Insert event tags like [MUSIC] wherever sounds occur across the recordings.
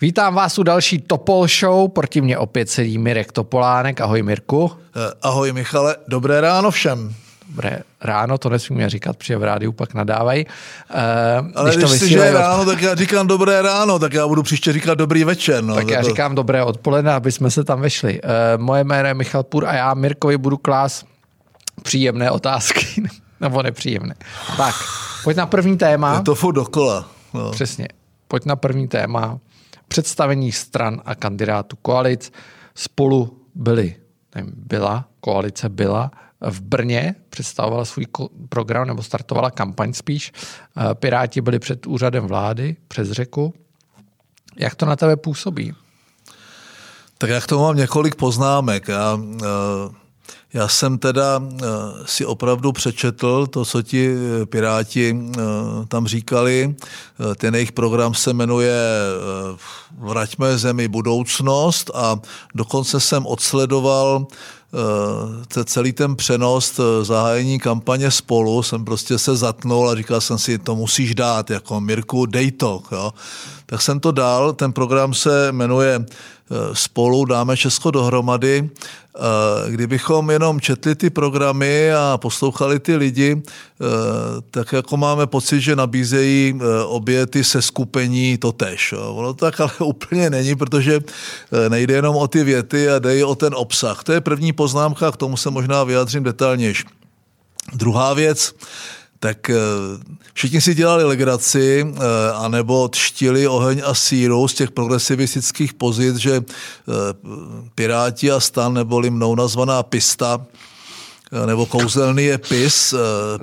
Vítám vás u další Topol Show, proti mě opět sedí Mirek Topolánek. Ahoj Mirku. Eh, ahoj Michale, dobré ráno všem. Dobré ráno, to nesmíme říkat, protože v rádiu pak nadávají. Uh, Ale když, když to že je ráno, tak já říkám dobré ráno, tak já budu příště říkat dobrý večer. No, tak já to... říkám dobré odpoledne, aby jsme se tam vešli. Uh, moje jméno je Michal Pur a já Mirkovi budu klás příjemné otázky, [LAUGHS] nebo nepříjemné. Tak, pojď na první téma. Je to furt dokola. No. Přesně. Pojď na první téma představení stran a kandidátů koalic. Spolu byly, nevím, byla, koalice byla v Brně, představovala svůj program nebo startovala kampaň spíš. Eh, Piráti byli před úřadem vlády přes řeku. Jak to na tebe působí? Tak jak to mám několik poznámek. Já, uh já jsem teda eh, si opravdu přečetl to, co ti eh, Piráti eh, tam říkali. Ten jejich program se jmenuje Vraťme zemi budoucnost a dokonce jsem odsledoval celý ten přenos zahájení kampaně spolu, jsem prostě se zatnul a říkal jsem si, to musíš dát, jako Mirku, dej to. Jo. Tak jsem to dal, ten program se jmenuje Spolu dáme Česko dohromady Eh, kdybychom jenom četli ty programy a poslouchali ty lidi, eh, tak jako máme pocit, že nabízejí eh, obě ty seskupení to tež. Ono tak [LAUGHS] ale úplně není, protože nejde jenom o ty věty a jde i o ten obsah. To je první poznámka, k tomu se možná vyjádřím detailněji. Druhá věc, tak eh, všichni si dělali legraci, eh, anebo tštili oheň a síru z těch progresivistických pozic, že eh, Piráti a stan, neboli mnou nazvaná pista, nebo kouzelný je PIS,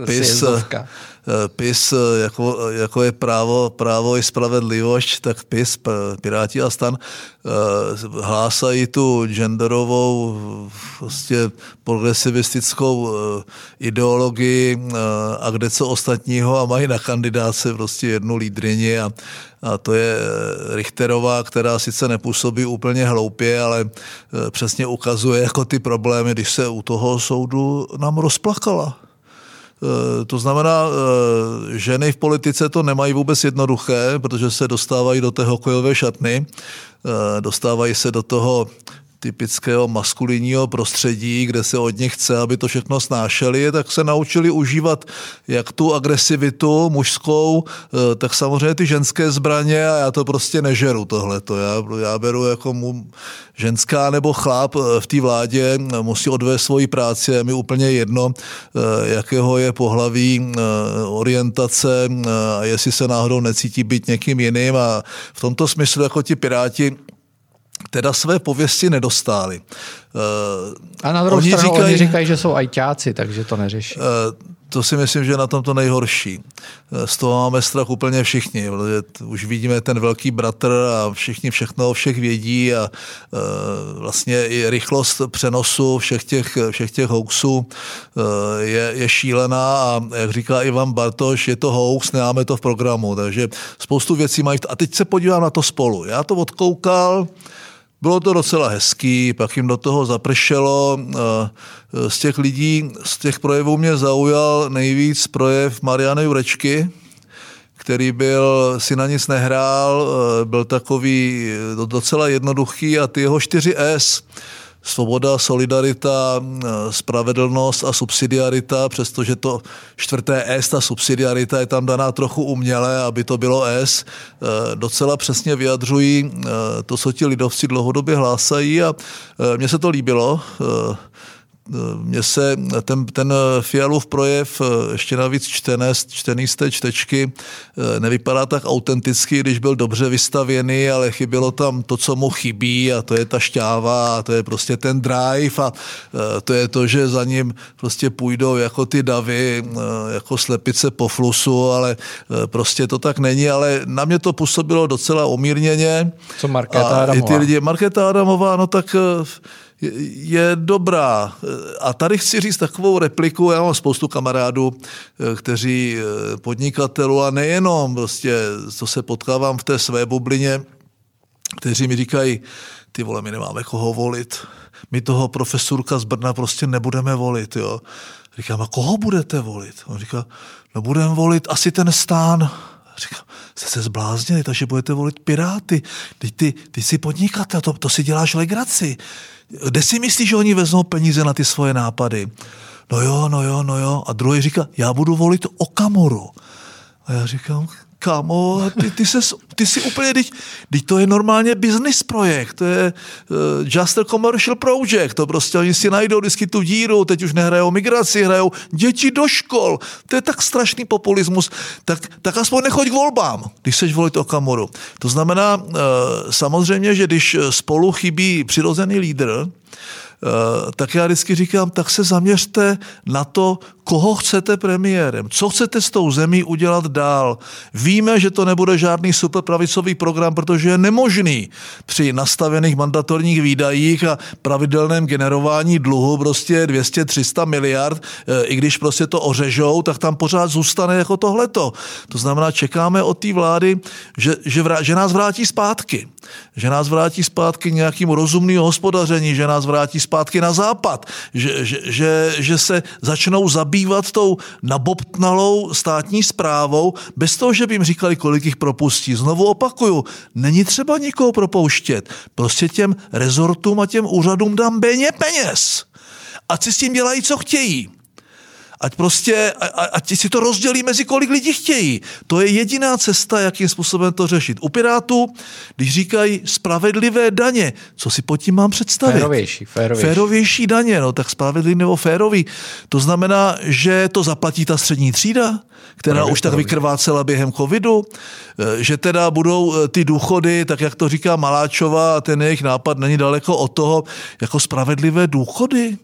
PIS, PIS jako, jako je právo, právo i spravedlivost, tak PIS, Piráti a stan, hlásají tu genderovou, prostě progresivistickou ideologii a kde co ostatního a mají na kandidáce prostě jednu lídrině a, a to je Richterová, která sice nepůsobí úplně hloupě, ale přesně ukazuje jako ty problémy, když se u toho soudu nám rozplakala. Eh, to znamená, eh, ženy v politice to nemají vůbec jednoduché, protože se dostávají do té hokejové šatny, eh, dostávají se do toho typického maskulinního prostředí, kde se od nich chce, aby to všechno snášeli, tak se naučili užívat jak tu agresivitu mužskou, eh, tak samozřejmě ty ženské zbraně a já to prostě nežeru tohleto. Já, já beru jako mu, ženská nebo chlap eh, v té vládě musí odvést svoji práci, je mi úplně jedno, eh, jakého je pohlaví, orientace a jestli se náhodou necítí být někým jiným a v tomto smyslu jako ti piráti teda své pověsti nedostáli. A na druhou oni stranu říkají, oni říkají, že jsou ajťáci, takže to neřeší. Eh, to si myslím, že je na tom to nejhorší. Eh, z toho máme strach úplně všichni, protože už vidíme ten velký bratr a všichni všechno o všech vědí a eh, vlastně i rychlost přenosu všech těch, všech těch hoaxů je, je šílená a jak říká Ivan Bartoš, je to hoax, nemáme to v programu, takže spoustu věcí mají. A teď se podívám na to spolu. Já to odkoukal, bylo to docela hezký, pak jim do toho zapršelo. Eh, z těch lidí, z těch projevů mě zaujal nejvíc projev Mariany Jurečky, který byl, si na nic nehrál, eh, byl takový eh, docela jednoduchý a ty jeho 4 S, svoboda, solidarita, eh, spravedlnost a subsidiarita, přestože to čtvrté S, ta subsidiarita je tam daná trochu uměle, aby to bylo S, eh, docela přesně vyjadřují eh, to, co ti lidovci dlouhodobě hlásají a mně se to líbilo mně se ten, ten Fialův projev, ještě navíc čtené, čtený z té čtečky, nevypadá tak autenticky, když byl dobře vystavěný, ale chybělo tam to, co mu chybí a to je ta šťáva a to je prostě ten drive a to je to, že za ním prostě půjdou jako ty davy, jako slepice po flusu, ale prostě to tak není, ale na mě to působilo docela umírněně. Co Markéta Adamová? I ty lidi, Markéta Adamová, no tak je dobrá. A tady chci říct takovou repliku, já mám spoustu kamarádů, eh, kteří eh, podnikatelů a nejenom, prostě, co se potkávám v té své bublině, kteří mi říkají, ty vole, my nemáme koho volit. My toho profesurka z Brna prostě nebudeme volit, jo. Říkám, a koho budete volit? On říká, no budeme volit asi ten stán. Říkám, jste se zbláznili, takže budete volit Piráty. Ty, ty, ty jsi podnikatel, to, to si děláš legraci. Kde si myslíš, že oni vezmou peníze na ty svoje nápady? No jo, no jo, no jo. A druhý říká, já budu volit Okamoru. A já říkám, Kámo, ty, ty, ses, ty jsi úplně, teď, teď to je normálně business projekt, to je uh, just a commercial project, to prostě oni si najdou vždycky tu díru, teď už nehrajou migraci, hrajou děti do škol, to je tak strašný populismus, tak, tak aspoň nechoď k volbám, když seš volit Okamoru. To znamená, uh, samozřejmě, že když spolu chybí přirozený lídr, tak já vždycky říkám, tak se zaměřte na to, koho chcete premiérem, co chcete s tou zemí udělat dál. Víme, že to nebude žádný superpravicový program, protože je nemožný při nastavených mandatorních výdajích a pravidelném generování dluhu prostě 200-300 miliard, eh, i když prostě to ořežou, tak tam pořád zůstane jako tohleto. To znamená, čekáme od té vlády, že, že, vrá, že nás vrátí zpátky. Že nás vrátí zpátky nějakým rozumným hospodaření, že nás vrátí zpátky na západ, že, že, že, že se začnou zabývat tou nabobtnalou státní zprávou, bez toho, že by jim říkali, kolik jich propustí. Znovu opakuju, není třeba nikoho propouštět. Prostě těm rezortům a těm úřadům dám méně peněz. A si s tím dělají, co chtějí. Ať prostě, ať si to rozdělí mezi kolik lidí chtějí. To je jediná cesta, jakým způsobem to řešit. U Pirátů, když říkají spravedlivé daně, co si pod tím mám představit? Férovější, férovější. Férovější daně, no tak spravedlivý nebo férový. To znamená, že to zaplatí ta střední třída, která Právě už tak vykrvácela během covidu, e, že teda budou e, ty důchody, tak jak to říká Maláčová, a ten jejich nápad není daleko od toho, jako spravedlivé důchody.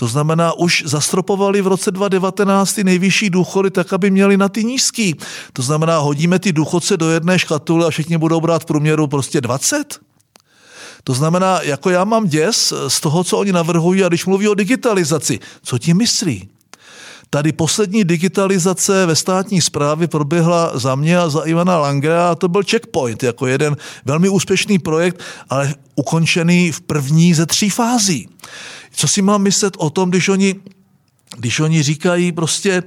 To znamená, už zastropovali v roce 2019 ty nejvyšší důchody tak, aby měli na ty nízký. To znamená, hodíme ty důchodce do jedné škatuly a všichni budou brát v průměru prostě 20? To znamená, jako já mám děs z toho, co oni navrhují a když mluví o digitalizaci, co ti myslí? Tady poslední digitalizace ve státní správě proběhla za mě a za Ivana Langera a to byl checkpoint, jako jeden velmi úspěšný projekt, ale ukončený v první ze tří fází. Co si mám myslet o tom, když oni, když oni říkají prostě e,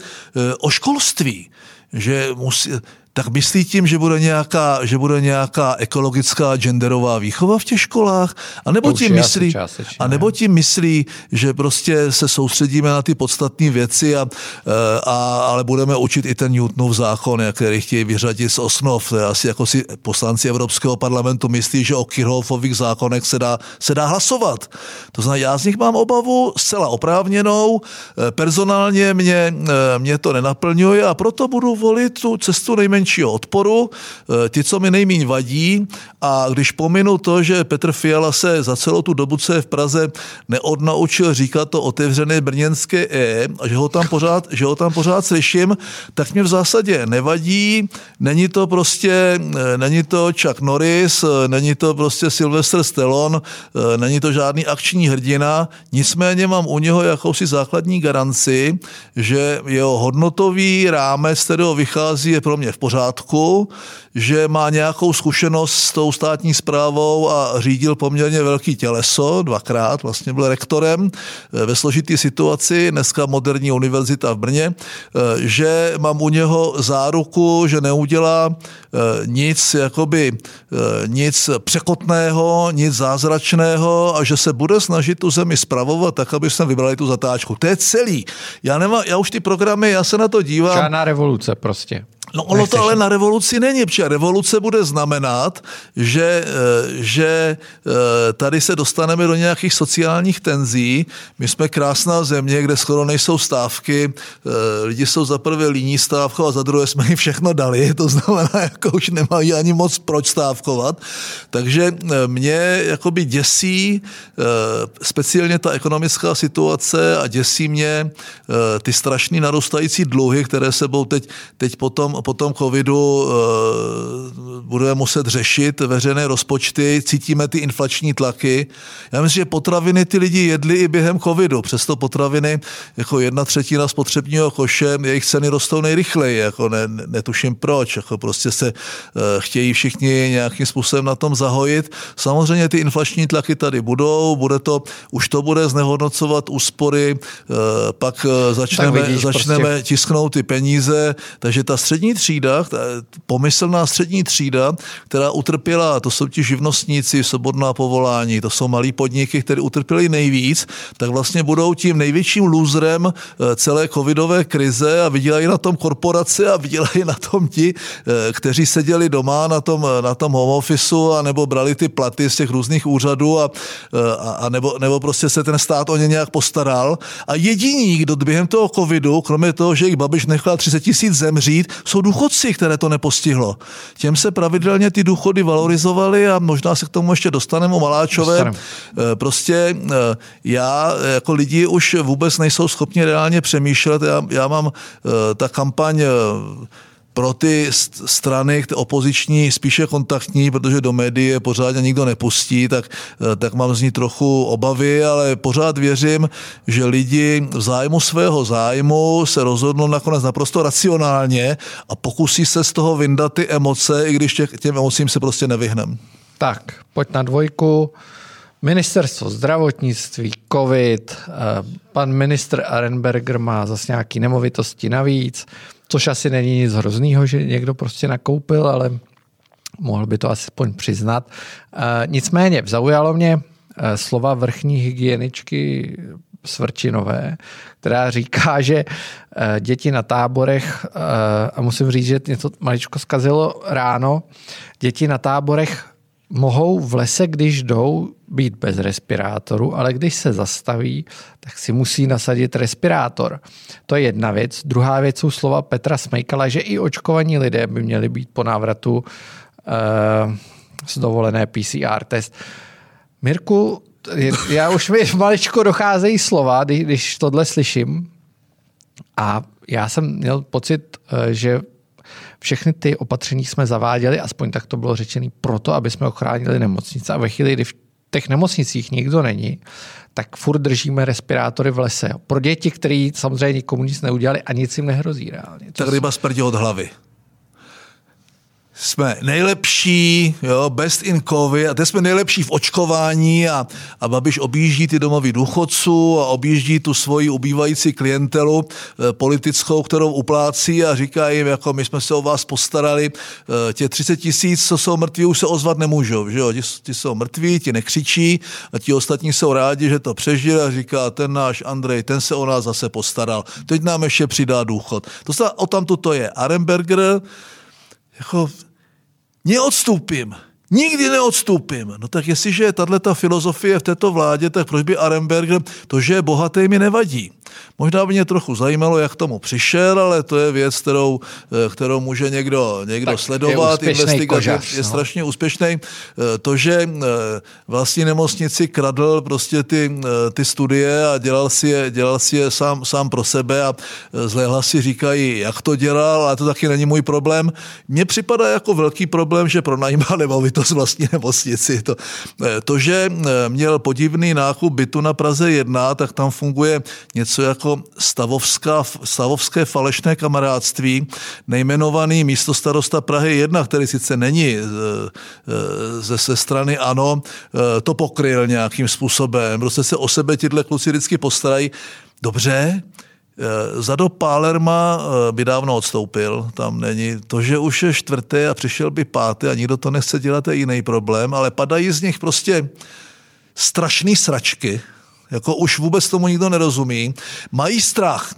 o školství, že musí, tak myslí tím, že bude nějaká, že bude nějaká ekologická genderová výchova v těch školách? A nebo tím myslí, a nebo tím myslí, že prostě se soustředíme na ty podstatné věci, a, e, a, ale budeme učit i ten Newtonův zákon, který chtějí vyřadit z osnov. To je asi jako si poslanci Evropského parlamentu myslí, že o Kirchhoffových zákonech se dá, se dá hlasovat. To znamená, já z nich mám obavu zcela oprávněnou, e, personálně mě, e, mě to nenaplňuje a proto budu volit tu cestu nejméně nejmenšího odporu, eh, ty, co mi nejméně vadí a když pominu to, že Petr Fiala se za celou tu dobu, co je v Praze, neodnaučil říkat to otevřené brněnské E a že ho tam pořád, že ho tam pořád slyším, tak mě v zásadě nevadí, není to prostě, eh, není to Chuck Norris, eh, není to prostě Sylvester Stallone, není to žádný akční hrdina, nicméně mám u něho jakousi základní garanci, že jeho hodnotový rámec, z kterého vychází, je pro mě v pořádku pořádku, že má nějakou zkušenost s tou státní zprávou a řídil poměrně velký těleso, dvakrát vlastně byl rektorem eh, ve složitý situaci, dneska moderní univerzita v Brně, eh, že mám u něho záruku, že neudělá eh, nic, jakoby nic překotného, nic zázračného a že se bude snažit tu zemi spravovat tak, aby jsme vybrali tu zatáčku. To je celý. Já, nemá, já už ty programy, já se na to dívám. Žádná revoluce prostě. No ono to ale na revoluci není, protože revoluce bude znamenat, že, eh, že eh, tady se dostaneme do nějakých sociálních tenzí. My jsme krásná země, kde skoro nejsou stávky, eh, lidi jsou za prvé líní stávkovat a za druhé jsme jim všechno dali, [LAUGHS] to znamená, jako už nemají ani moc proč stávkovat. Takže mě jakoby děsí speciálně ta ekonomická situace a děsí mě ty strašný narůstající dluhy, které sebou teď, teď potom po tom covidu eh, budeme muset řešit veřejné rozpočty, cítíme ty inflační tlaky. Já myslím, že potraviny ty lidi jedli i během covidu, přesto potraviny jako jedna třetina spotřebního koše, jejich ceny rostou nejrychleji, jako ne, netuším proč, jako prostě se eh, chtějí všichni nějakým způsobem na tom zahojit. Samozřejmě ty inflační tlaky tady budou, bude to, už to bude znehodnocovat úspory, eh, pak začneme, tak vidíš, začneme prostě... tisknout ty peníze, takže ta střední střední třída, pomyslná střední třída, která utrpěla, to jsou ti živnostníci, svobodná povolání, to jsou malí podniky, které utrpěly nejvíc, tak vlastně budou tím největším lůzrem eh, celé covidové krize a vydělají na tom korporace a vydělají na tom ti, eh, kteří seděli doma na tom, na tom home officeu a nebo brali ty platy z těch různých úřadů a, a, a nebo, nebo prostě se ten stát o ně nějak postaral. A jediní, kdo během toho covidu, kromě toho, že jich Babiš nechal 30 tisíc zemřít, jsou důchodci, které to nepostihlo. Těm se pravidelně ty důchody valorizovaly a možná se k tomu ještě dostaneme o Maláčové. Dostanem. Eh, prostě eh, já jako lidi už vůbec nejsou schopni reálně přemýšlet. Já, já mám eh, ta kampaň pro ty strany ty opoziční spíše kontaktní, protože do médií je pořádně nikdo nepustí, tak, eh, tak mám z ní trochu obavy, ale pořád věřím, že lidi v zájmu svého zájmu se rozhodnou nakonec naprosto racionálně a pokusí se z toho vyndat ty emoce, i když těch, těm emocím se prostě nevyhnem. Tak, pojď na dvojku. Ministerstvo zdravotnictví, covid, eh, pan ministr Arenberger má zase nějaký nemovitosti navíc, což asi není nic hroznýho, že někdo prostě nakoupil, ale mohl by to aspoň přiznat. E, nicméně zaujalo mě e, slova vrchní hygieničky Svrčinové, která říká, že e, děti na táborech, a musím říct, že něco maličko zkazilo ráno, děti na táborech mohou v lese, když jdou, být bez respirátoru, ale když se zastaví, tak si musí nasadit respirátor. To je jedna věc. Druhá věc jsou slova Petra Smejkala, že i očkovaní lidé by měli být po návratu uh, z dovolené PCR test. Mirku, já už mi [LAUGHS] maličko docházejí slova, když tohle slyším. A já jsem měl pocit, eh, že všechny ty opatření jsme zaváděli, aspoň tak to bylo řečené, proto, aby jsme ochránili nemocnice. A ve chvíli, kdy v těch nemocnicích nikdo není, tak furt držíme respirátory v lese. Pro děti, kteří samozřejmě nikomu nic neudělali a nic jim nehrozí reálně. Tak ryba smrdí od hlavy jsme nejlepší, jo, best in covid a teď jsme nejlepší v očkování a, a Babiš objíždí ty domovy důchodců a objíždí tu svoji ubývající klientelu e, politickou, kterou uplácí a říká jim, jako my jsme se o vás postarali, e, tě 30 tisíc, co jsou mrtví, už se ozvat nemůžou, že jo, ti, ti jsou mrtví, ti nekřičí a ti ostatní jsou rádi, že to přežil a říká, ten náš Andrej, ten se o nás zase postaral, teď nám ještě přidá důchod. To se o tam to je. Aremberger, jako neodstúpim. Nikdy neodstúpim. No tak jestliže je tato filozofie v této vládě, tak proč by Arenberger to, že je bohatý, mi nevadí. Možná by mě trochu zajímalo, jak tomu přišel, ale to je věc, kterou, eh, kterou může někdo, někdo tak sledovat, investigovat, je, je no. strašně úspěšný. Eh, to, že eh, vlastní nemocnici kradl prostě ty, ty studie a dělal si je, dělal si je sám, sám pro sebe a zlé hlasy říkají, jak to dělal, ale to taky není můj problém. Mně připadá jako velký problém, že pronajímá [LAUGHS] nemovitost vlastní nemocnici. To, to, že měl podivný nákup bytu na Praze 1, tak tam funguje něco jako stavovská, stavovské falešné kamarádství, nejmenovaný místo starosta Prahy 1, který sice není ze, ze strany ANO, to pokryl nějakým způsobem. Prostě se o sebe tyhle kluci vždycky postarají. Dobře, Zado Pálerma by dávno odstoupil, tam není. To, že už je čtvrtý a přišel by pátý a nikdo to nechce dělat, je jiný problém, ale padají z nich prostě strašný sračky, jako už vůbec tomu nikdo nerozumí. Mají strach.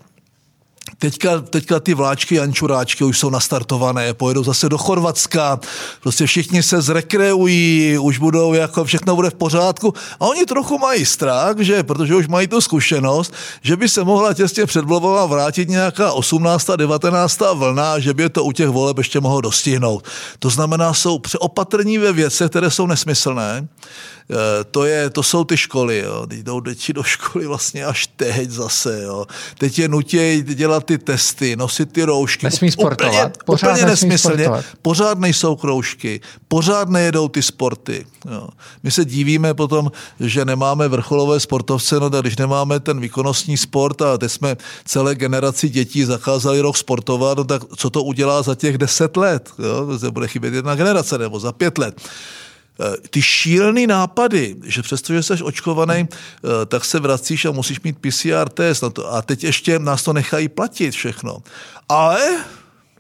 Teďka, teďka ty vláčky, jančuráčky už jsou nastartované, pojedou zase do Chorvatska, prostě všichni se zrekreují, už budou jako všechno bude v pořádku a oni trochu mají strach, že, protože už mají tu zkušenost, že by se mohla těsně před volbama vrátit nějaká 18. 19. vlna, že by to u těch voleb ještě mohlo dostihnout. To znamená, jsou přeopatrní ve věcech, které jsou nesmyslné, Eh, to, je, to jsou ty školy, jo. jdou děti do školy vlastně až teď zase. Jo. Teď je nutí dělat ty testy, nosit ty roušky. Nesmí sportovat. Úplně, pořád úplně nesmyslně. Sportovat. Pořád nejsou kroužky, pořád nejedou ty sporty. Jo. My se divíme potom, že nemáme vrcholové sportovce, no tak když nemáme ten výkonnostní sport a teď jsme celé generaci dětí zakázali rok sportovat, no tak co to udělá za těch deset let? Jo? To bude chybět jedna generace nebo za pět let. Eh, ty šílený nápady, že přestože jsi očkovaný, eh, tak se vracíš a musíš mít PCR test a teď ještě nás to nechají platit všechno. Ale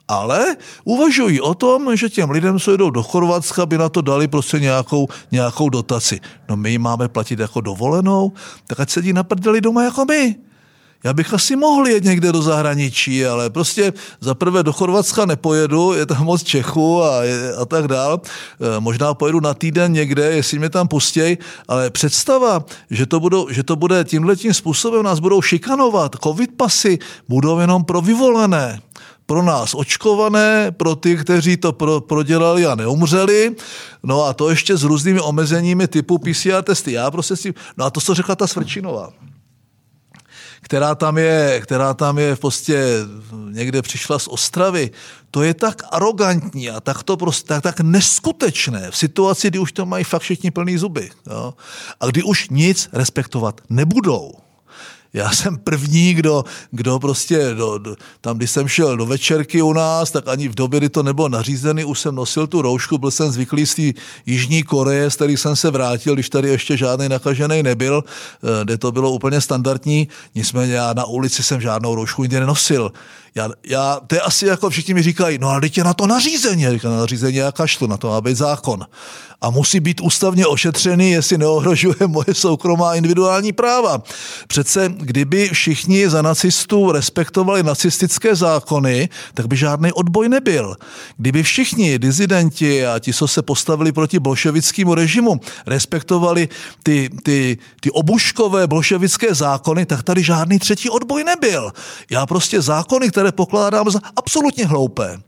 Ale uvažují o tom, že těm lidem, co jdou do Chorvatska, by na to dali prostě nějakou, nějakou dotaci. No my jim máme platit jako dovolenou, tak ať sedí na prdeli doma jako my. Já bych asi mohl jet někde do zahraničí, ale prostě za prvé do Chorvatska nepojedu, je tam moc Čechu a, a tak dál. E, možná pojedu na týden někde, jestli mě tam pustěj, ale představa, že to, budou, že to bude tímhle tím způsobem, nás budou šikanovat, covid pasy budou jenom pro vyvolené pro nás očkované, pro ty, kteří to pro, prodělali a neumřeli, no a to ještě s různými omezeními typu PCR testy. Já prostě s tím, no a to, co řekla ta Svrčinová která tam je, která tam je prostě někde přišla z Ostravy, to je tak arrogantní a tak to prostě tak, tak neskutečné v situaci, kdy už to mají fakt všichni plný zuby. Jo? A kdy už nic respektovat nebudou. Já jsem první, kdo, kdo prostě, do, do, tam když jsem šel do večerky u nás, tak ani v době, kdy to nebylo nařízený, už jsem nosil tu roušku, byl jsem zvyklý z té Jižní Koreje, z který jsem se vrátil, když tady ještě žádný nakažený nebyl, eh, kde to bylo úplně standardní, nicméně já na ulici jsem žádnou roušku nikdy nenosil. Já, já, to je asi jako všichni mi říkají, no ale teď je na to nařízení. Říká, na nařízení já kašlu, na to má být zákon. A musí být ústavně ošetřený, jestli neohrožuje moje soukromá individuální práva. Přece, kdyby všichni za nacistů respektovali nacistické zákony, tak by žádný odboj nebyl. Kdyby všichni dizidenti a ti, co se postavili proti bolševickému režimu, respektovali ty, ty, ty obuškové bolševické zákony, tak tady žádný třetí odboj nebyl. Já prostě zákony, které pokládám za absolutně hloupé,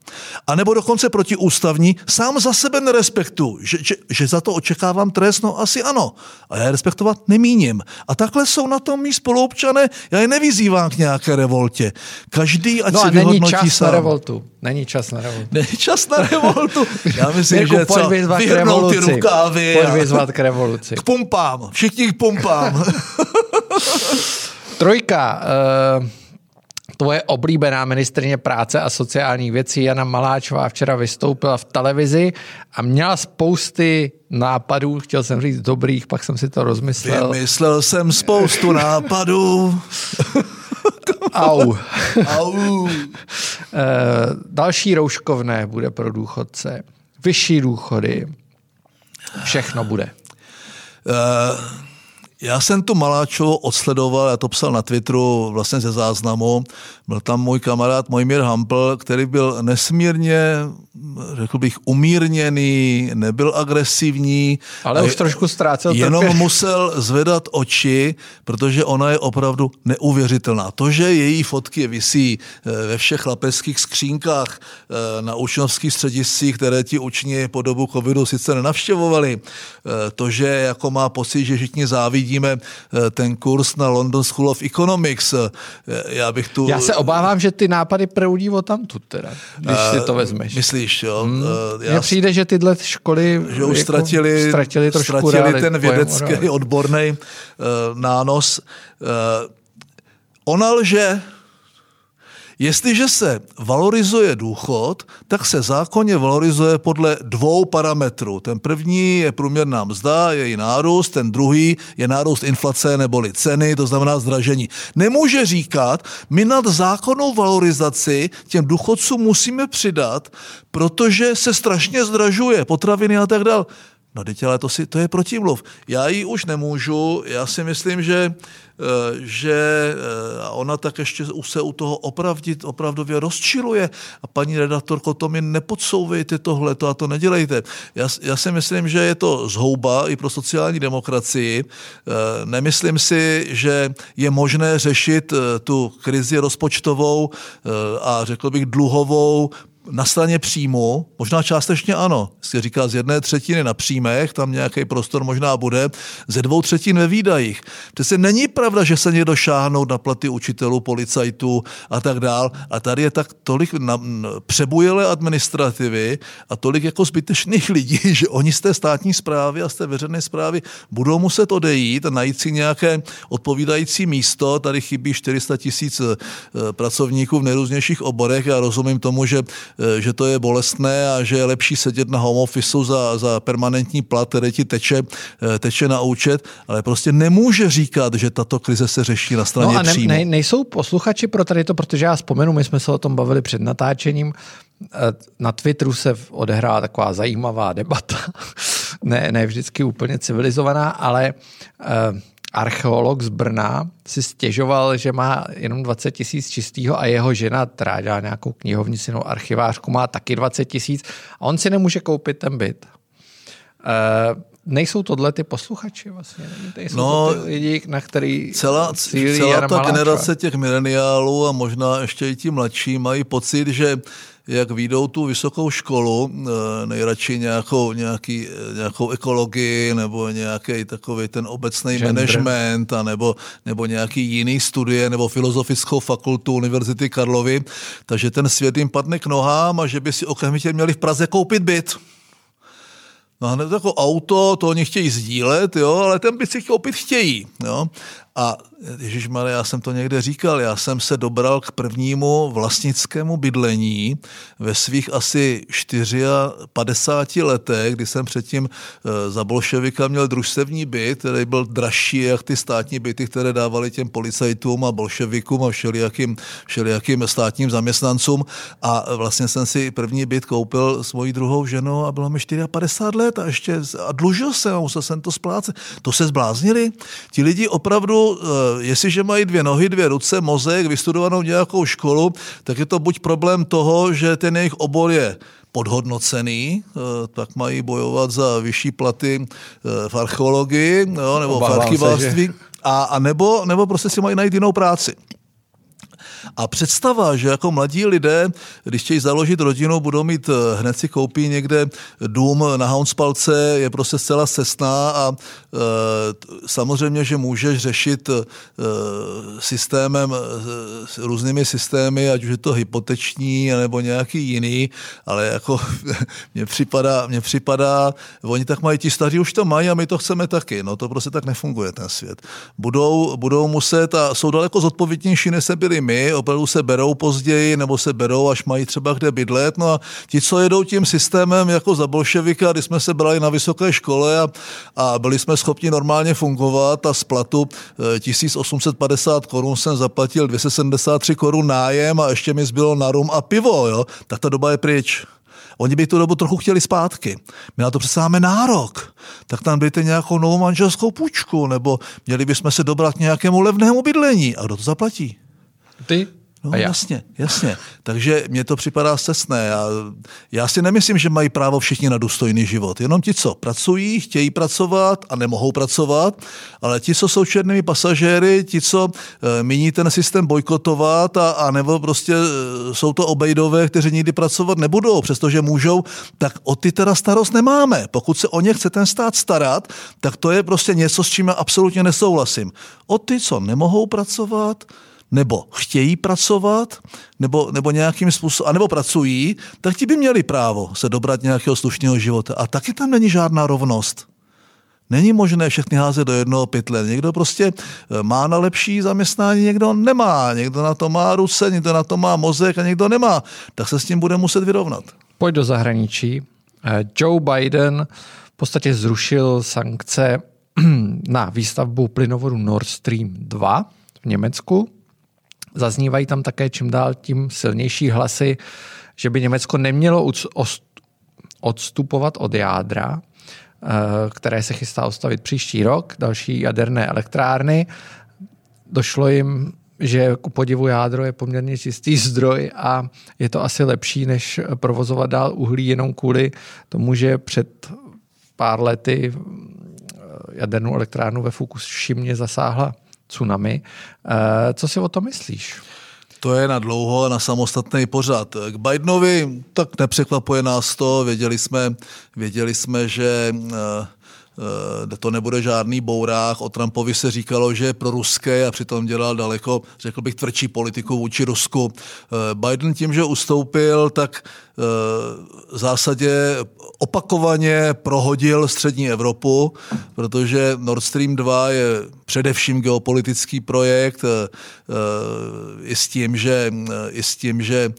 a nebo dokonce protiústavní, sám za sebe nerespektu, že, že, že za to očekávám trest, no asi ano. A já respektovat nemíním. A takhle jsou na tom mý spoluobčané, já je nevyzývám k nějaké revoltě. Každý, ať no se a není čas sám. na revoltu. Není čas na revoltu. Není čas na revoltu. Já myslím, Mirku, že co, vyzvat k ty revoluci. rukávy. Pojď vyzvat k revoluci. K pumpám. Všichni k pumpám. [LAUGHS] [LAUGHS] Trojka. Uh, tvoje oblíbená ministrině práce a sociálních věcí Jana Maláčová včera vystoupila v televizi a měla spousty nápadů, chtěl jsem říct dobrých, pak jsem si to rozmyslel. Vymyslel jsem spoustu nápadů. Au. Au. Eh, další rouškovné bude pro důchodce, vyšší důchody, všechno bude. Eh, Já jsem tu Maláčovou odsledoval, já to psal na Twitteru vlastně ze záznamu. Byl tam můj kamarád Mojmír Hampl, který byl nesmírně, řekl bych, umírněný, nebyl agresivní. Ale už trošku ztrácel Jenom trpělivost. musel zvedat oči, protože ona je opravdu neuvěřitelná. To, že její fotky visí eh, ve všech chlapeckých skřínkách eh, na učňovských střediscích, které ti učni po dobu covidu sice nenavštěvovali, eh, to, že jako má pocit, že všichni závidíme eh, ten kurz na London School of Economics, eh, já bych tu... Já se obávám, že ty nápady proudí o tamtud teda, když si to vezmeš. Eh, Myslíš, jo? Hmm, Mně přijde, že tyhle školy že už jako ztratili, ztratili trošku ztratili ten vědecký odborný nános. Ona lže, Jestliže se valorizuje důchod, tak se zákonně valorizuje podle dvou parametrů. Ten první je průměrná mzda, její nárůst, ten druhý je nárůst inflace neboli ceny, to znamená zdražení. Nemůže říkat, my nad zákonnou valorizaci těm důchodcům musíme přidat, protože se strašně zdražuje potraviny a tak dále. No teď ale to, si, to je protimluv. Já ji už nemůžu, já si myslím, že, eh, že eh, ona tak ještě se u toho opravdit, opravdově rozčiluje. A paní redaktorko, to mi nepodsouvejte tohle, to a to nedělejte. Já, já si myslím, že je to zhouba i pro sociální demokracii. Eh, Nemyslím si, že je možné řešit tu krizi rozpočtovou a řekl bych dluhovou na straně příjmu, možná částečně ano, se říká z jedné třetiny na příjmech, tam nějaký prostor možná bude, ze dvou třetin ve výdajích. Přece není pravda, že se někdo šáhnout na platy učitelů, policajtů a tak dál. A tady je tak tolik na, přebujelé administrativy a tolik jako zbytečných lidí, [LAUGHS] že oni z té státní zprávy a z té veřejné zprávy budou muset odejít a najít si nějaké odpovídající místo. Tady chybí 400 tisíc eh, pracovníků v nejrůznějších oborech. Já rozumím tomu, že že to je bolestné a že je lepší sedět na home office za, za permanentní plat, který ti teče, teče na účet, ale prostě nemůže říkat, že tato krize se řeší na straně no a ne, příjmu. Ne, nejsou posluchači pro tady to, protože já vzpomenu, my jsme se o tom bavili před natáčením, na Twitteru se odehrává taková zajímavá debata, [LAUGHS] ne, ne vždycky úplně civilizovaná, ale uh, archeolog z Brna si stěžoval, že má jenom 20 tisíc čistýho a jeho žena, která dělá nějakou knihovnici nebo archivářku, má taky 20 tisíc a on si nemůže koupit ten byt. Uh, nejsou tohle ty posluchači vlastně? Nejsou no, to ty lidi, na který celá, celá ta generace těch mileniálů a možná ještě i ti mladší mají pocit, že jak výjdou tu vysokou školu, eh, nejradši nějakou, nějaký, nějakou ekologii nebo nějaký takový ten obecný Gender. management a nebo, nebo nějaký jiný studie nebo filozofickou fakultu Univerzity Karlovy, takže ten svět jim padne k nohám a že by si okamžitě měli v Praze koupit byt. No hned jako auto, to oni chtějí sdílet, jo, ale ten byt si koupit chtějí. Jo. A Ježíš já jsem to někde říkal, já jsem se dobral k prvnímu vlastnickému bydlení ve svých asi 54 letech, kdy jsem předtím eh, za bolševika měl družstevní byt, který byl dražší jak ty státní byty, které dávali těm policajtům a bolševikům a všelijakým, všelijakým státním zaměstnancům. A vlastně jsem si první byt koupil s mojí druhou ženou a bylo mi 54 let a ještě a dlužil jsem a musel jsem to splácet. To se zbláznili. Ti lidi opravdu eh, jestliže mají dvě nohy, dvě ruce, mozek, vystudovanou nějakou školu, tak je to buď problém toho, že ten jejich obor je podhodnocený, eh, tak mají bojovat za vyšší platy eh, v archeologii jo, nebo Obávám v archivářství, a, a nebo, nebo prostě si mají najít jinou práci. A představa, že jako mladí lidé, když chtějí založit rodinu, budou mít, eh, hned si koupí někde dům na Hounspalce, je prostě zcela cestná a e, samozřejmě, že můžeš řešit e, systémem, e, různými systémy, ať už je to hypoteční nebo nějaký jiný, ale jako [LAUGHS] mně připadá, mně připadá, oni tak mají, ti staří už to mají a my to chceme taky. No to prostě tak nefunguje ten svět. Budou, budou muset a jsou daleko zodpovědnější, než se byli my, opravdu se berou později, nebo se berou, až mají třeba kde bydlet. No a ti, co jedou tím systémem jako za bolševika, když jsme se brali na vysoké škole a, a byli jsme schopni normálně fungovat a z platu 1850 eh, korun jsem zaplatil 273 korun nájem a ještě mi zbylo na rum a pivo, jo? tak ta doba je pryč. Oni by tu dobu trochu chtěli zpátky. My na to přece máme nárok. Tak tam dejte nějakou novou manželskou půjčku, nebo měli bychom se dobrat nějakému levnému bydlení. A kdo to zaplatí? Ty? No a já. jasně, jasně. Takže mně to připadá cestné. Já, já si nemyslím, že mají právo všichni na důstojný život. Jenom ti, co pracují, chtějí pracovat a nemohou pracovat, ale ti, co jsou černými pasažéry, ti, co e, míní ten systém bojkotovat a, a nebo prostě e, jsou to obejdové, kteří nikdy pracovat nebudou, přestože můžou, tak o ty teda starost nemáme. Pokud se o ně chce ten stát starat, tak to je prostě něco, s čím já absolutně nesouhlasím. O ty, co nemohou pracovat, nebo chtějí pracovat, nebo, nebo nějakým způsobem, anebo pracují, tak ti by měli právo se dobrat nějakého slušného života. A taky tam není žádná rovnost. Není možné všechny házet do jednoho pytle. Někdo prostě eh, má na lepší zaměstnání, někdo nemá. Někdo na to má ruce, někdo na to má mozek a někdo nemá. Tak se s tím bude muset vyrovnat. Pojď do zahraničí. Eh, Joe Biden v podstatě zrušil sankce [CLEARS THROAT] na výstavbu plynovodu Nord Stream 2 v Německu. Zaznívají tam také čím dál tím silnější hlasy, že by Německo nemělo odstupovat od jádra, eh, které se chystá ostavit příští rok, další jaderné elektrárny. Došlo jim, že ku podivu jádro je poměrně čistý [LAUGHS] zdroj a je to asi lepší, než provozovat dál uhlí jenom kvůli tomu, že před pár lety eh, jadernou elektrárnu ve Fukushimě zasáhla tsunami. Eh, co si o tom myslíš? To je na dlouho na samostatný pořad. K Bidenovi tak nepřekvapuje nás to. Věděli jsme, věděli jsme že Eh, to nebude žádný bourák. O Trumpovi se říkalo, že je pro ruské a přitom dělal daleko, řekl bych, tvrdší politiku vůči Rusku. Eh, Biden tím, že ustoupil, tak eh, v zásadě opakovaně prohodil střední Evropu, protože Nord Stream 2 je především geopolitický projekt i s tím, že, i s tím, že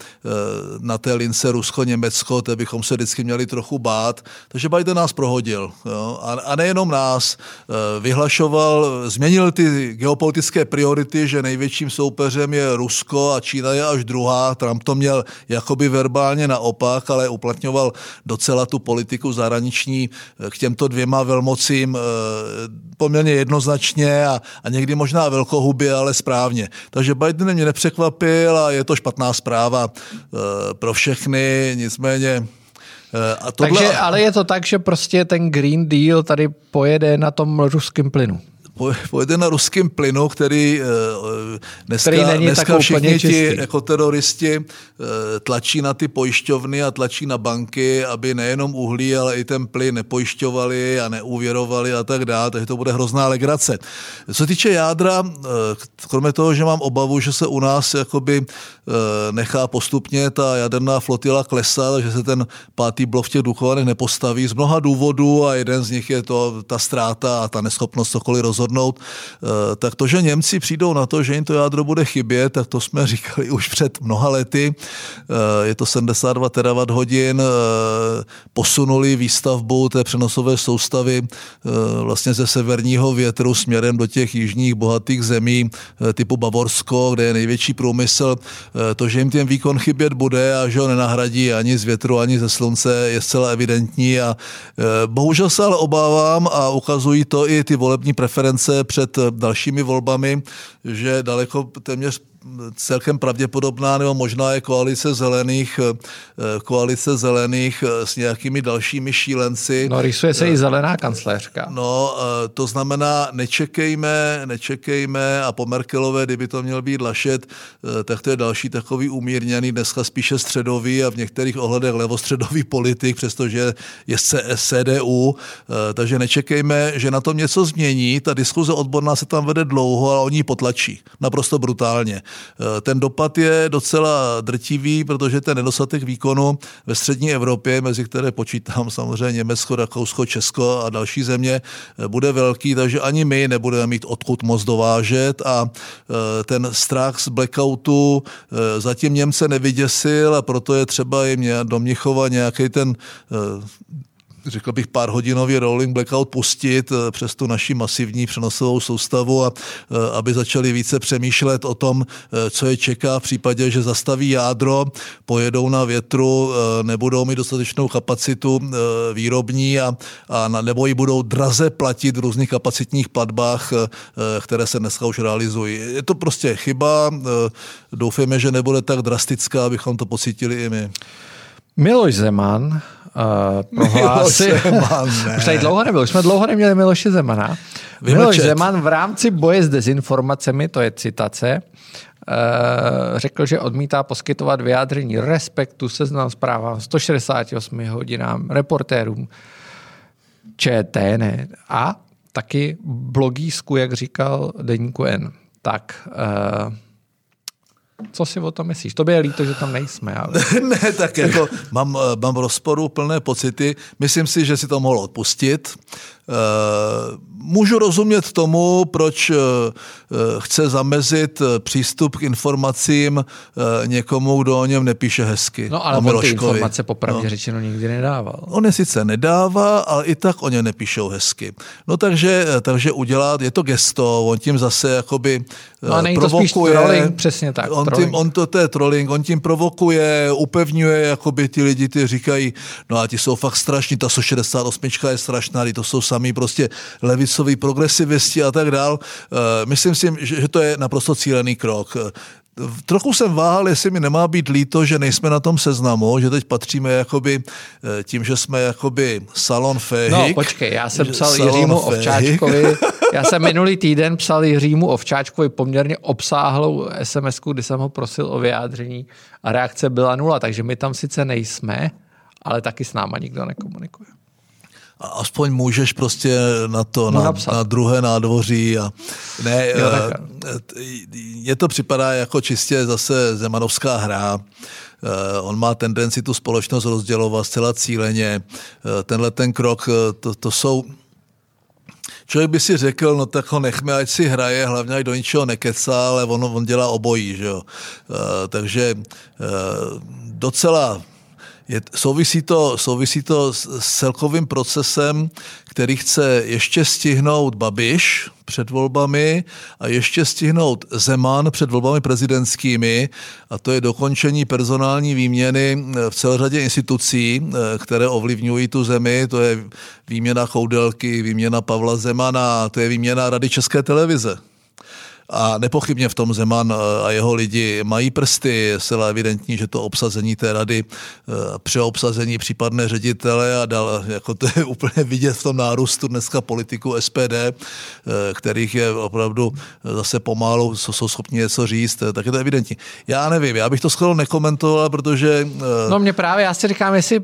na té lince Rusko-Německo, to bychom se vždycky měli trochu bát. Takže Biden nás prohodil. Jo? A, a nejenom nás. Eh, vyhlašoval, změnil ty geopolitické priority, že největším soupeřem je Rusko a Čína je až druhá. Trump to měl jakoby verbálně naopak, ale uplatňoval docela tu politiku zahraniční eh, k těmto dvěma velmocím eh, poměrně jednoznačně a, a někdy možná velkohubě, ale správně. Takže Biden mě nepřekvapil a je to špatná zpráva pro všechny, nicméně a tohle... Takže, ale je to tak, že prostě ten Green Deal tady pojede na tom ruském plynu pojede na ruském plynu, který eh, dneska, který není dneska všichni ti ekoteroristi eh, tlačí na ty pojišťovny a tlačí na banky, aby nejenom uhlí, ale i ten plyn nepojišťovali a neuvěrovali a tak dále, takže to bude hrozná legrace. Co týče jádra, eh, kromě toho, že mám obavu, že se u nás jakoby nechá postupně ta jaderná flotila klesat, že se ten pátý blok v těch Duchovanech nepostaví z mnoha důvodů a jeden z nich je to ta ztráta a ta neschopnost cokoliv rozhodnout rozhodnout, eh, tak to, že Němci přijdou na to, že jim to jádro bude chybět, tak to jsme [LAUGHS] říkali už před mnoha lety. Eh, je to 72 terawatt hodin, eh, posunuli výstavbu té přenosové soustavy vlastně ze severního větru směrem do těch jižních bohatých zemí typu Bavorsko, kde je největší průmysl. To, že jim ten výkon chybět bude a že ho nenahradí ani z větru, ani ze slunce, je zcela evidentní a bohužel se ale obávám a ukazují to i ty volební preference konkurence před dalšími volbami, že daleko téměř celkem pravděpodobná, nebo možná je koalice zelených, eh, koalice zelených eh, s nějakými dalšími šílenci. No, rysuje se i zelená kancléřka. No, eh, to znamená, nečekejme, nečekejme a po Merkelové, kdyby to měl být Lašet, tak to je další takový umírněný, dneska spíše středový a v některých ohledech levostředový [LAUGHS] politik, přestože je CDU, takže nečekejme, že na tom něco změní. Ta diskuze odborná se tam vede dlouho, ale oni ji potlačí. Naprosto brutálně. Eh, ten dopad je docela drtivý, protože ten nedostatek výkonu ve střední Evropě, mezi které počítám samozřejmě Německo, Rakousko, Česko a další země, eh, bude velký, takže ani my nebudeme mít odkud moc dovážet a eh, ten strach z blackoutu zatím Němce nevyděsil a proto je třeba jim do Mnichova nějaký ten řekl bych, pár hodinový rolling blackout pustit eh, přes tu naši masivní přenosovou soustavu a eh, aby začali více přemýšlet o tom, eh, co je čeká v případě, že zastaví jádro, pojedou na větru, nebudou mít dostatečnou kapacitu výrobní a, a nebo ji budou draze platit v různých kapacitních platbách, které se dneska už realizují. Je to prostě chyba, doufejme, že nebude tak drastická, abychom to pocítili i my. Miloš Zeman uh, prohlásil... Už tady dlouho nebyl, už jsme dlouho neměli Miloše Zemana. Miloš Zeman v rámci boje s dezinformacemi, to je citace, uh, řekl, že odmítá poskytovat vyjádření respektu seznam zprávám 168 hodinám reportérům ČT ne, a taky blogísku, jak říkal Deníku N. Tak uh, co si o tom myslíš? To je líto, že tam nejsme. Ale... [LAUGHS] ne, tak jako mám, mám v rozporu plné pocity. Myslím si, že si to mohl odpustit. Uh, můžu rozumět tomu, proč uh, chce zamezit přístup k informacím někomu, kdo o něm nepíše hezky. No ale on ty informace popravdě no. řečeno nikdy nedával. On je sice nedává, ale i tak o ně nepíšou hezky. No takže, takže udělat, je to gesto, on tím zase jakoby No a není provokuje, to spíš trolling, přesně tak. On, tím, on to, to je trolling, on tím provokuje, upevňuje, jakoby ty lidi, ty říkají, no a ti jsou fakt strašní, ta 168 je strašná, to jsou sami prostě levicoví progresivisti a tak dál. Uh, myslím si, že, to je naprosto cílený krok. Trochu jsem váhal, jestli mi nemá být líto, že nejsme na tom seznamu, že teď patříme jakoby eh, tím, že jsme jakoby salon féhik. No počkej, já jsem psal Jiřímu Ovčáčkovi, [LAUGHS] já jsem minulý týden psal Jiřímu Ovčáčkovi poměrně obsáhlou sms kdy jsem ho prosil o vyjádření a reakce byla nula, takže my tam sice nejsme, ale taky s náma nikdo nekomunikuje. A aspoň můžeš prostě na to, na, na druhé nádvoří a ne, jo, je to připadá jako čistě zase zemanovská hra, on má tendenci tu společnost rozdělovat zcela cíleně. Tenhle ten krok, to, to jsou Člověk by si řekl, no tak ho nechme, ať si hraje, hlavně ať do ničeho nekecá, ale on, on dělá obojí, že jo. Takže docela je, souvisí, to, souvisí to s, celkovým procesem, který chce ještě stihnout Babiš před volbami a ještě stihnout Zeman před volbami prezidentskými a to je dokončení personální výměny v celé řadě institucí, které ovlivňují tu zemi, to je výměna Choudelky, výměna Pavla Zemana, to je výměna Rady České televize. A nepochybně v tom Zeman eh, a jeho lidi mají prsty. Je zcela evidentní, že to obsazení té rady, eh, přeobsazení případné ředitele a dal, jako to je [LAUGHS] úplně vidět v tom nárůstu dneska politiku SPD, eh, kterých je opravdu zase pomalu, jsou schopni něco říct, tak je to evidentní. Já nevím, já bych to skoro nekomentoval, protože... No mě právě, já si říkám, jestli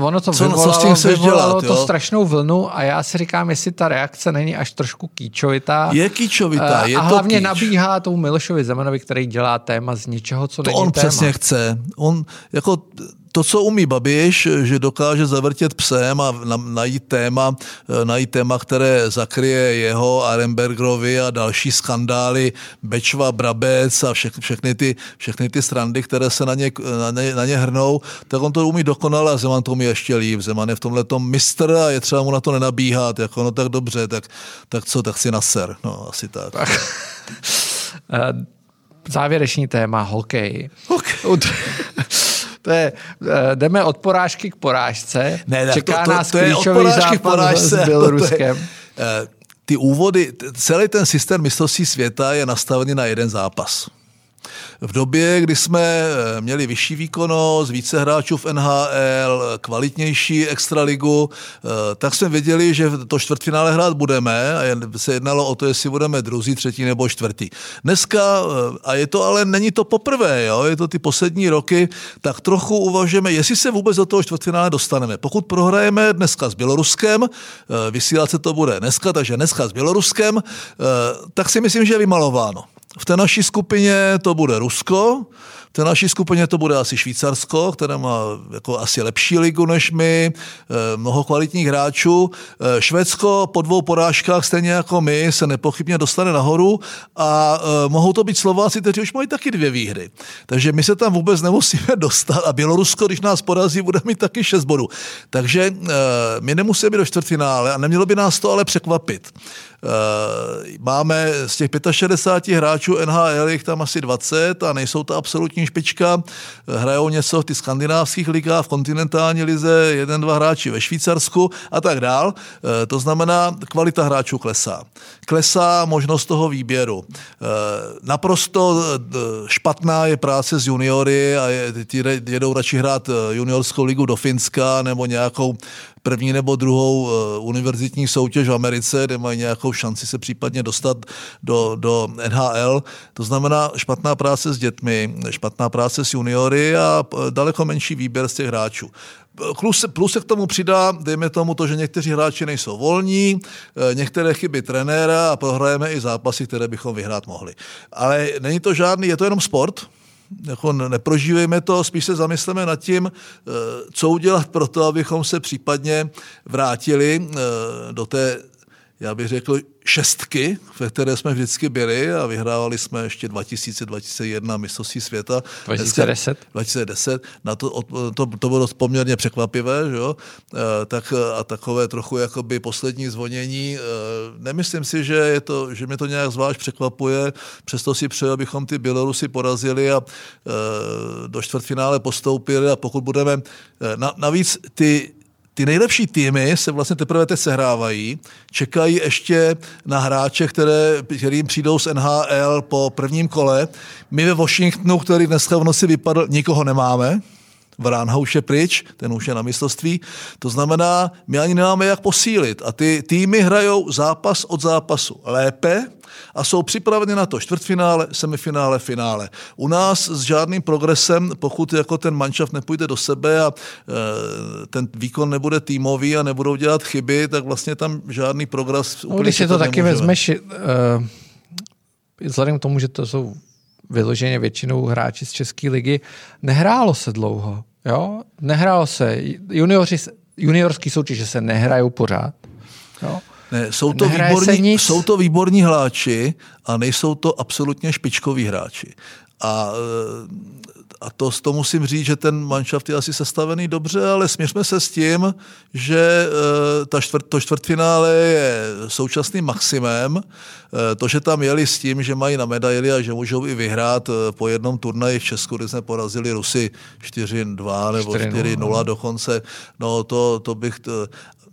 ono to co, vyvolalo, co s tím vyvolalo dělat, to jo? strašnou vlnu a já si říkám, jestli ta reakce není až trošku kýčovitá. Je kýčovitá, je a to hlavně hlavně nabíhá tou Milošovi Zemanovi, který dělá téma z něčeho, co to není on téma. přesně chce. On jako to, co umí Babiš, že dokáže zavrtět psem a najít téma, najít téma, které zakryje jeho, Arenbergerovi a další skandály, Bečva, Brabec a vše, všechny, ty, všechny ty strandy, které se na ně, na, ně, na ně hrnou, tak on to umí dokonale a Zeman to umí ještě líp. Zeman je v tomhle tom mistr a je třeba mu na to nenabíhat, jako no tak dobře, tak, tak co, tak si naser, no asi tak. tak. [LAUGHS] Eh, závěrečný téma, hokej. hokej. [LAUGHS] to je, eh, jdeme od porážky k porážce. Ne, Čeká to, to, nás [LAUGHS] to je klíčový zápas porážce, s Běloruskem. To je, uh, ty úvody, celý ten systém mistrovství světa je nastavený na jeden zápas. V době, kdy jsme eh, měli vyšší výkonnost, více hráčů v NHL, kvalitnější extraligu, eh, tak jsme věděli, že to čtvrtfinále hrát budeme a se jednalo o to, jestli budeme druzí, třetí nebo čtvrtý. Dneska, eh, a je to ale není to poprvé, jo, je to ty poslední roky, tak trochu uvažujeme, jestli se vůbec do toho čtvrtfinále dostaneme. Pokud prohrajeme dneska s Běloruskem, vysílat se to bude dneska, takže dneska s Běloruskem, tak si myslím, že je vymalováno. V té naší skupině to bude Rusko, té naší skupině to bude asi Švýcarsko, které má jako asi lepší ligu než my, eh, mnoho kvalitních hráčů. Eh, Švédsko po dvou porážkách, stejně jako my, se nepochybně dostane nahoru a eh, mohou to být Slováci, kteří už mají taky dvě výhry. Takže my se tam vůbec nemusíme [LAUGHS] dostat a Bělorusko, když nás porazí, bude mít taky 6 bodů. Takže my nemusíme být do čtvrtfinále a nemělo by nás to ale překvapit. Máme z těch 65 hráčů NHL, jich tam asi 20 a nejsou to absolutní špička. Hrajou něco v ty skandinávských ligách, v kontinentální lize, jeden, dva hráči ve Švýcarsku a tak dál. To znamená, kvalita hráčů klesá. Klesá možnost toho výběru. Naprosto špatná je práce s juniory a ti jedou radši hrát juniorskou ligu do Finska nebo nějakou první nebo druhou uh, univerzitní soutěž v Americe, kde mají nějakou šanci se případně dostat do, do NHL. To znamená špatná práce s dětmi, špatná práce s juniory a eh, daleko menší výběr z těch hráčů. Plus plus se k tomu přidá, dejme tomu to, že někteří hráči nejsou volní, eh, některé chyby trenéra a prohrajeme i zápasy, které bychom vyhrát mohli. Ale není to žádný, je to jenom sport, jako neprožívejme to, spíš se zamysleme nad tím, eh, co udělat pro to, abychom se případně vrátili eh, do té já bych řekl, šestky, ve které jsme vždycky byli a vyhrávali jsme ještě 2000-2001 mistrovství světa. 2010? 2010. Na to, to, to bylo poměrně překvapivé, že jo? E, tak, a takové trochu jakoby poslední zvonění. E, nemyslím si, že, je to, že mě to nějak zvlášť překvapuje, přesto si přeju, abychom ty Bělorusy porazili a e, do čtvrtfinále postoupili a pokud budeme... Na, navíc ty ty nejlepší týmy se vlastně teprve teď sehrávají, čekají ještě na hráče, které, kterým přijdou z NHL po prvním kole. My ve Washingtonu, který dneska v noci vypadl, nikoho nemáme. Vránha už je pryč, ten už je na mistrovství. To znamená, my ani nemáme jak posílit. A ty týmy hrajou zápas od zápasu lépe, a jsou připraveni na to čtvrtfinále, semifinále, finále. U nás s žádným progresem, pokud jako ten manšaft nepůjde do sebe a e, ten výkon nebude týmový a nebudou dělat chyby, tak vlastně tam žádný progres no, Když si to, to taky nemůžeme. vezmeš, uh, vzhledem k tomu, že to jsou vyloženě většinou hráči z České ligy, nehrálo se dlouho. Jo? Nehrálo se. Juniori, juniorský soutěže se nehrajou pořád. Jo? Ne, jsou, to výborní, jsou to výborní hráči a nejsou to absolutně špičkoví hráči. A, a to, to musím říct, že ten manšaft je asi sestavený dobře, ale směřme se s tím, že e, ta čtvrt, to čtvrtfinále je současným maximem. E, to, že tam jeli s tím, že mají na medaily a že můžou i vyhrát e, po jednom turnaji v Česku, kdy jsme porazili Rusy 4-2 nebo 4-0 no. dokonce, no to, to bych... To,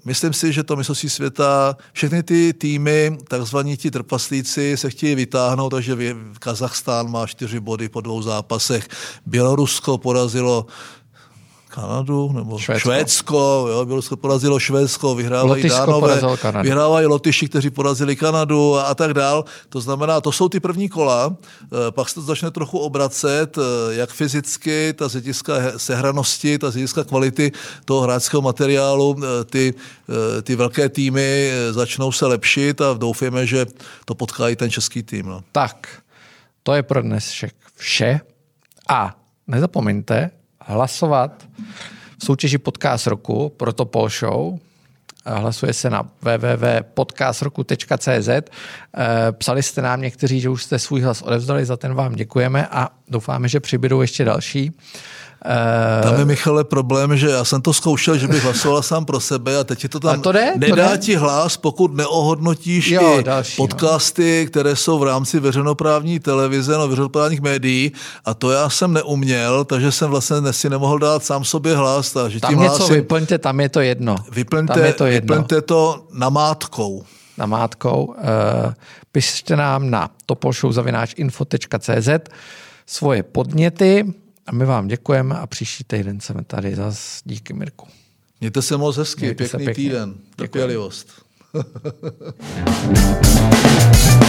Myslím si, že to mistrovství světa, všechny ty týmy, takzvaní ti trpaslíci, se chtějí vytáhnout, takže Kazachstán má čtyři body po dvou zápasech. Bělorusko porazilo Kanadu nebo Švédsko, Švédsko jo, Bělorusko porazilo Švédsko, vyhrávají Lotyšsko Dánové, vyhrávají Lotyši, kteří porazili Kanadu a, a tak dál. To znamená, to jsou ty první kola, e, pak se to začne trochu obracet, e, jak fyzicky, ta z hlediska sehranosti, ta z hlediska kvality toho hráčského materiálu, e, ty, ty velké týmy začnou se lepšit a doufáme, že to potká i ten český tým. No. Tak, to je pro dnes vše. A nezapomeňte, hlasovat v soutěži Podcast roku pro to Paul Show. Hlasuje se na www.podcastroku.cz. Eh, psali jste nám někteří, že už jste svůj hlas odevzdali, za ten vám děkujeme a doufáme, že přibydou ještě další. Uh, tam je, Michale, problém, že já jsem to zkoušel, že bych hlasoval sám pro sebe a teď je to tam... to jde, nedá to jde? ti hlas, pokud neohodnotíš jo, i další, no. podcasty, no. které jsou v rámci veřejnoprávní televize, no veřejnoprávních médií a to já jsem neuměl, takže jsem vlastně si nemohl dát sám sobě hlas. Takže tam tím něco hlasím, vyplňte, tam je to jedno. Vyplňte, tam je to, jedno. vyplňte to namátkou namátkou. Uh, pište nám na topolshowzavináčinfo.cz svoje podněty, a my vám děkujeme a příští týden jsme tady zase. Díky, Mirku. Mějte se moc hezky, Mějte pěkný pěkně. týden. Trpělivost. [LAUGHS]